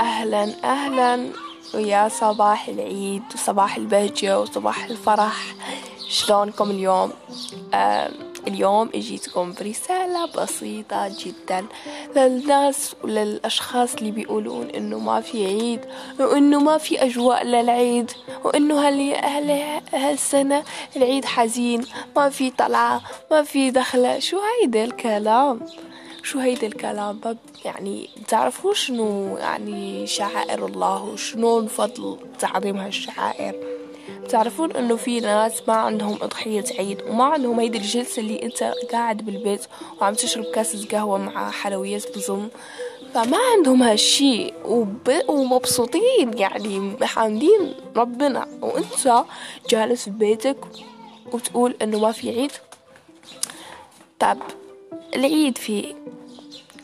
أهلا أهلا. ويا صباح العيد وصباح البهجة وصباح الفرح. شلونكم اليوم؟ آه اليوم إجيتكم برسالة بسيطة جدا للناس وللأشخاص اللي بيقولون إنه ما في عيد وإنه ما في أجواء للعيد وإنه هال هالسنة العيد حزين ما في طلعة ما في دخلة. شو هيدا الكلام؟ شو هيدا الكلام؟ يعني تعرفوا شنو يعني شعائر الله وشنو فضل تعظيم هالشعائر؟ تعرفون إنه في ناس ما عندهم أضحية عيد وما عندهم هيدي الجلسة اللي أنت قاعد بالبيت وعم تشرب كاسة قهوة مع حلويات بظن فما عندهم هالشي وب... ومبسوطين يعني حامدين ربنا. وأنت جالس ببيتك وتقول إنه ما في عيد؟ طب العيد في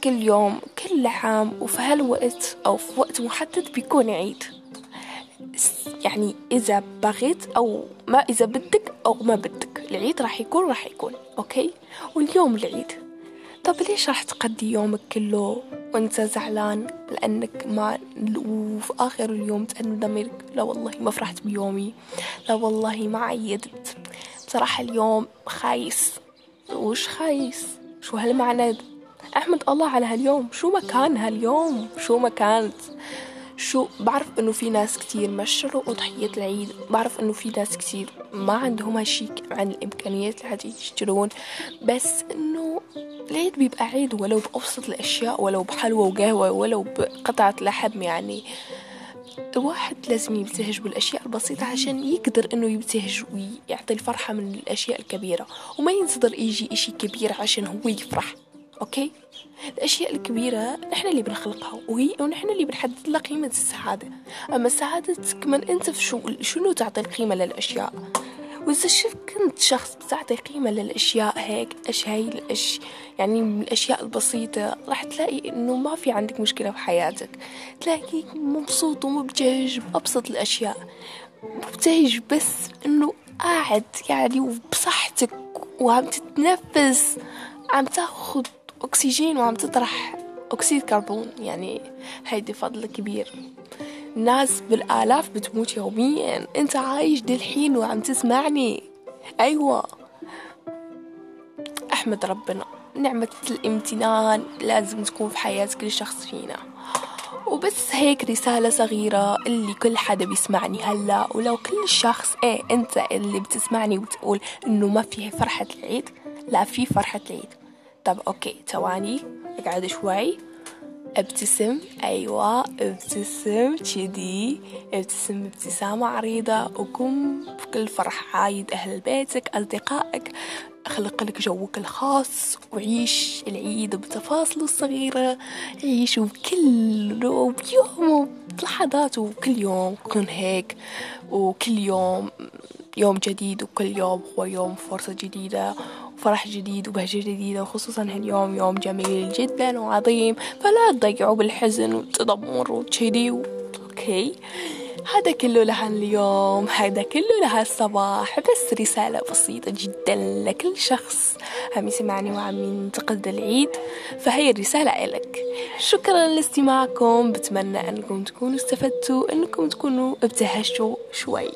كل يوم كل عام وفي هالوقت أو في وقت محدد بيكون عيد. يعني إذا بغيت أو ما إذا بدك أو ما بدك العيد راح يكون راح يكون أوكي؟ واليوم العيد. طب ليش راح تقضي يومك كله وأنت زعلان؟ لأنك ما وفي آخر اليوم تأنب ضميرك لا والله ما فرحت بيومي لا والله ما عيدت. بصراحة اليوم خايس. وش خايس؟ شو هالمعنى؟ أحمد الله على هاليوم. شو مكان هاليوم؟ شو مكانت شو بعرف إنه في ناس كتير مشروا اضحية العيد. بعرف إنه في ناس كتير ما عندهم هالشي عن الإمكانيات اللي يشترون. بس إنه العيد بيبقى عيد ولو بأبسط الأشياء ولو بحلوى وقهوة ولو بقطعة لحم يعني. الواحد لازم يبتهج بالأشياء البسيطة عشان يقدر إنه يبتهج ويعطي الفرحة من الأشياء الكبيرة. وما ينتظر يجي إشي كبير عشان هو يفرح. أوكي؟ الأشياء الكبيرة نحن اللي بنخلقها وهي ونحن اللي بنحدد لها قيمة السعادة. أما السعادة تكمن أنت في شو شنو تعطي القيمة للأشياء؟ وإذا شفت كنت شخص بتعطي قيمة للأشياء هيك إيش هاي الأش يعني من الأشياء البسيطة راح تلاقي إنه ما في عندك مشكلة في حياتك. تلاقيك مبسوط ومبتهج بأبسط الأشياء. مبتهج بس إنه قاعد يعني وبصحتك وعم تتنفس عم تاخد أكسجين وعم تطرح أكسيد كربون يعني هيدي فضل كبير. ناس بالآلاف بتموت يوميا. أنت عايش دلحين وعم تسمعني. أيوة. أحمد ربنا نعمة الامتنان لازم تكون في حياة كل شخص فينا. وبس هيك رسالة صغيرة اللي كل حدا بيسمعني هلأ. ولو كل شخص إيه أنت اللي بتسمعني وتقول إنه ما فيه فرحة العيد؟ لا في فرحة العيد. طب أوكي ثواني اقعد شوي. ابتسم أيوه ابتسم كذي. ابتسم ابتسامة عريضة وقم بكل فرح عايد أهل بيتك أصدقائك. أخلق لك جوك الخاص وعيش العيد بتفاصله الصغيرة. عيشه بكل وبيوم بلحظات وكل يوم كن هيك. وكل يوم يوم جديد وكل يوم هو يوم فرصة جديدة. وفرح جديد وبهجة جديدة وخصوصا هاليوم يوم جميل جدا وعظيم. فلا تضيعوا بالحزن والتذمر وكذي. أوكي. هذا كله لها اليوم. هذا كله لها الصباح. بس رسالة بسيطة جدا لكل شخص. عم يسمعني وعم ينتقد العيد. فهي الرسالة إلك. شكرا لاستماعكم. بتمنى أنكم تكونوا استفدتوا أنكم تكونوا ابتهجتوا شوي.